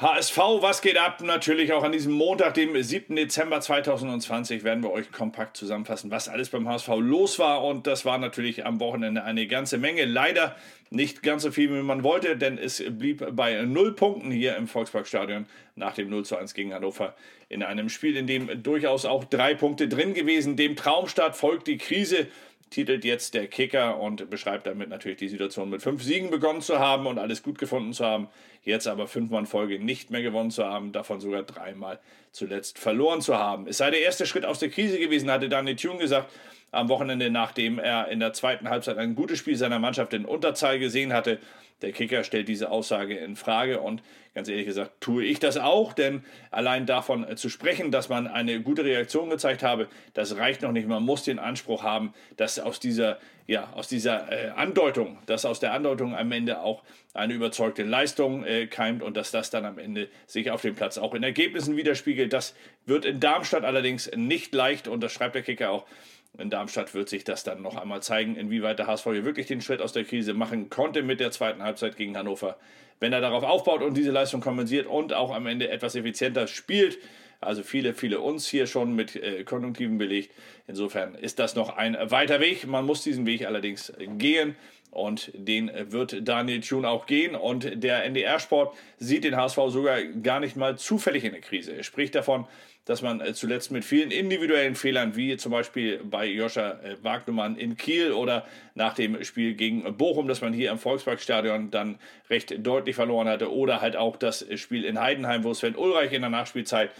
HSV, was geht ab? Natürlich auch an diesem Montag, dem 7. Dezember 2020, werden wir euch kompakt zusammenfassen, was alles beim HSV los war. Und das war natürlich am Wochenende eine ganze Menge. Leider nicht ganz so viel, wie man wollte, denn es blieb bei null Punkten hier im Volksparkstadion nach dem 0 zu 1 gegen Hannover in einem Spiel, in dem durchaus auch drei Punkte drin gewesen. Dem Traumstart folgt die Krise titelt jetzt der Kicker und beschreibt damit natürlich die Situation mit fünf Siegen begonnen zu haben und alles gut gefunden zu haben, jetzt aber fünfmal in Folge nicht mehr gewonnen zu haben, davon sogar dreimal zuletzt verloren zu haben. Es sei der erste Schritt aus der Krise gewesen, hatte Daniel Thune gesagt, am Wochenende, nachdem er in der zweiten Halbzeit ein gutes Spiel seiner Mannschaft in Unterzahl gesehen hatte. Der Kicker stellt diese Aussage in Frage und ganz ehrlich gesagt tue ich das auch, denn allein davon zu sprechen, dass man eine gute Reaktion gezeigt habe, das reicht noch nicht. Man muss den Anspruch haben, dass aus dieser, ja, aus dieser äh, Andeutung, dass aus der Andeutung am Ende auch eine überzeugte Leistung äh, keimt und dass das dann am Ende sich auf dem Platz auch in Ergebnissen widerspiegelt. Das wird in Darmstadt allerdings nicht leicht und das schreibt der Kicker auch in Darmstadt wird sich das dann noch einmal zeigen, inwieweit der HSV hier wirklich den Schritt aus der Krise machen konnte mit der zweiten Halbzeit gegen Hannover. Wenn er darauf aufbaut und diese Leistung kompensiert und auch am Ende etwas effizienter spielt, also viele, viele uns hier schon mit äh, Konjunktiven belegt. Insofern ist das noch ein weiter Weg. Man muss diesen Weg allerdings gehen und den wird Daniel Thune auch gehen. Und der NDR-Sport sieht den HSV sogar gar nicht mal zufällig in der Krise. Er spricht davon, dass man äh, zuletzt mit vielen individuellen Fehlern, wie zum Beispiel bei Joscha äh, Wagnumann in Kiel oder nach dem Spiel gegen Bochum, dass man hier im Volksparkstadion dann recht deutlich verloren hatte, oder halt auch das Spiel in Heidenheim, wo Sven Ulreich in der Nachspielzeit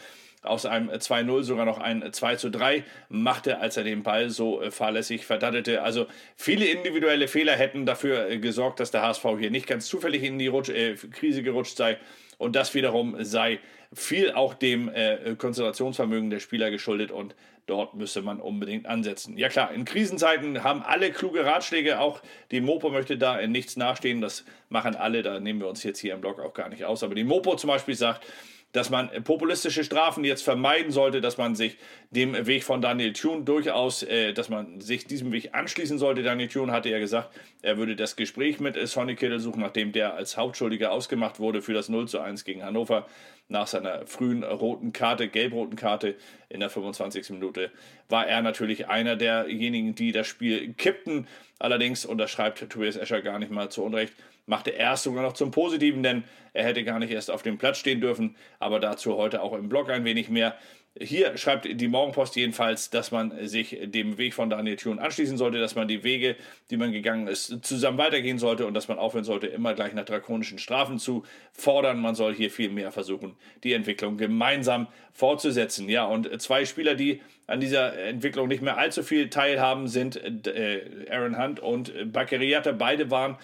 aus einem 2-0 sogar noch ein 2-3 machte, als er den Ball so äh, fahrlässig verdattete. Also viele individuelle Fehler hätten dafür gesorgt, dass der HSV hier nicht ganz zufällig in die Rutsch, äh, Krise gerutscht sei. Und das wiederum sei viel auch dem äh, Konzentrationsvermögen der Spieler geschuldet und dort müsste man unbedingt ansetzen. Ja klar, in Krisenzeiten haben alle kluge Ratschläge, auch die Mopo möchte da in nichts nachstehen, das machen alle, da nehmen wir uns jetzt hier im Blog auch gar nicht aus, aber die Mopo zum Beispiel sagt, dass man populistische Strafen jetzt vermeiden sollte, dass man sich dem Weg von Daniel Thune durchaus, äh, dass man sich diesem Weg anschließen sollte. Daniel Thune hatte ja gesagt, er würde das Gespräch mit Sonny Kittel suchen, nachdem der als Hauptschuldiger ausgemacht wurde für das 0 zu 1 gegen Hannover nach seiner frühen roten Karte, gelb-roten Karte in der 25. Minute, war er natürlich einer derjenigen, die das Spiel kippten. Allerdings, und das schreibt Tobias Escher gar nicht mal zu Unrecht, machte er es sogar noch zum Positiven, denn er hätte gar nicht erst auf dem Platz stehen dürfen. Aber dazu heute auch im Blog ein wenig mehr. Hier schreibt die Morgenpost jedenfalls, dass man sich dem Weg von Daniel Thune anschließen sollte, dass man die Wege, die man gegangen ist, zusammen weitergehen sollte und dass man aufhören sollte, immer gleich nach drakonischen Strafen zu fordern. Man soll hier viel mehr versuchen, die Entwicklung gemeinsam fortzusetzen. Ja, und zwei Spieler, die an dieser Entwicklung nicht mehr allzu viel teilhaben, sind äh, Aaron Hunt und Bakeriata. Beide waren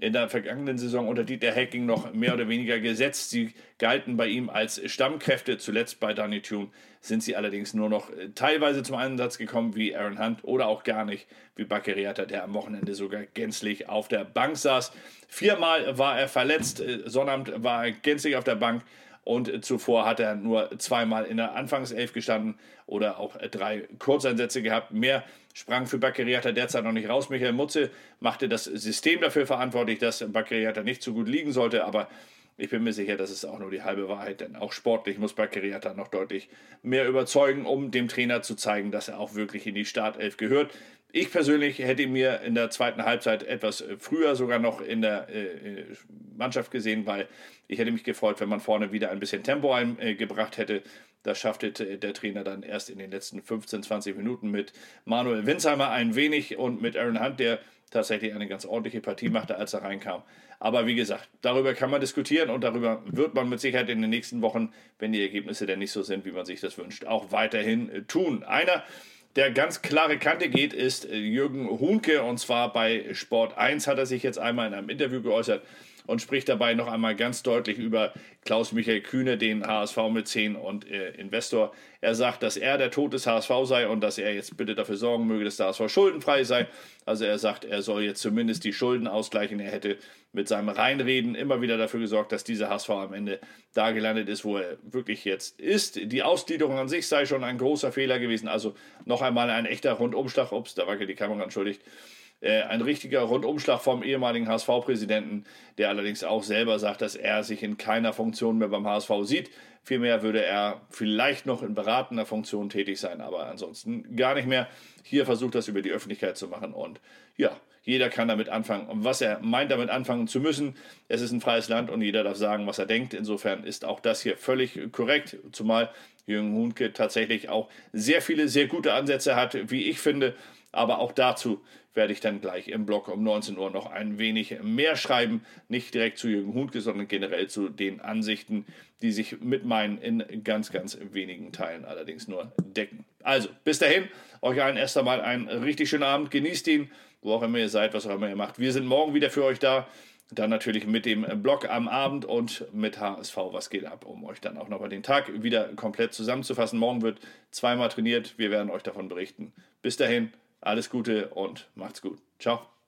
in der vergangenen Saison unter Dieter Hacking noch mehr oder weniger gesetzt. Sie galten bei ihm als Stammkräfte. Zuletzt bei Danny Tune sind sie allerdings nur noch äh, teilweise zum Einsatz gekommen, wie Aaron Hunt oder auch gar nicht, wie Bakeriata, der am Wochenende sogar gänzlich auf der Bank saß. Viermal war er verletzt, äh, Sonnabend war er gänzlich auf der Bank und zuvor hat er nur zweimal in der Anfangself gestanden oder auch drei Kurzeinsätze gehabt. Mehr sprang für Baccariata derzeit noch nicht raus. Michael Mutze machte das System dafür verantwortlich, dass Baccariata nicht so gut liegen sollte, aber ich bin mir sicher, das ist auch nur die halbe Wahrheit, denn auch sportlich muss Baccariata noch deutlich mehr überzeugen, um dem Trainer zu zeigen, dass er auch wirklich in die Startelf gehört. Ich persönlich hätte mir in der zweiten Halbzeit etwas früher sogar noch in der äh, Mannschaft gesehen, weil ich hätte mich gefreut, wenn man vorne wieder ein bisschen Tempo eingebracht hätte. Das schaffte der Trainer dann erst in den letzten 15, 20 Minuten mit Manuel Winsheimer ein wenig und mit Aaron Hunt, der tatsächlich eine ganz ordentliche Partie machte, als er reinkam. Aber wie gesagt, darüber kann man diskutieren und darüber wird man mit Sicherheit in den nächsten Wochen, wenn die Ergebnisse denn nicht so sind, wie man sich das wünscht, auch weiterhin tun. Einer, der ganz klare Kante geht, ist Jürgen Hunke und zwar bei Sport 1 hat er sich jetzt einmal in einem Interview geäußert und spricht dabei noch einmal ganz deutlich über Klaus-Michael Kühne, den HSV mit 10 und äh, Investor. Er sagt, dass er der Tod des HSV sei und dass er jetzt bitte dafür sorgen möge, dass der HSV schuldenfrei sei. Also er sagt, er soll jetzt zumindest die Schulden ausgleichen. Er hätte mit seinem Reinreden immer wieder dafür gesorgt, dass dieser HSV am Ende da gelandet ist, wo er wirklich jetzt ist. Die Ausgliederung an sich sei schon ein großer Fehler gewesen. Also noch einmal ein echter Rundumschlag. Ups, da wackelt die Kamera, entschuldigt. Äh, ein richtiger Rundumschlag vom ehemaligen HSV-Präsidenten, der allerdings auch selber sagt, dass er sich in keiner Funktion mehr beim HSV sieht. Vielmehr würde er vielleicht noch in beratender Funktion tätig sein, aber ansonsten gar nicht mehr. Hier versucht das über die Öffentlichkeit zu machen und ja, jeder kann damit anfangen, was er meint, damit anfangen zu müssen. Es ist ein freies Land und jeder darf sagen, was er denkt. Insofern ist auch das hier völlig korrekt, zumal Jürgen Hunke tatsächlich auch sehr viele, sehr gute Ansätze hat, wie ich finde. Aber auch dazu werde ich dann gleich im Blog um 19 Uhr noch ein wenig mehr schreiben. Nicht direkt zu Jürgen Hundke, sondern generell zu den Ansichten, die sich mit meinen in ganz, ganz wenigen Teilen allerdings nur decken. Also, bis dahin, euch allen erst einmal einen richtig schönen Abend. Genießt ihn, wo auch immer ihr seid, was auch immer ihr macht. Wir sind morgen wieder für euch da. Dann natürlich mit dem Blog am Abend und mit HSV, was geht ab, um euch dann auch nochmal den Tag wieder komplett zusammenzufassen. Morgen wird zweimal trainiert. Wir werden euch davon berichten. Bis dahin, alles Gute und macht's gut. Ciao.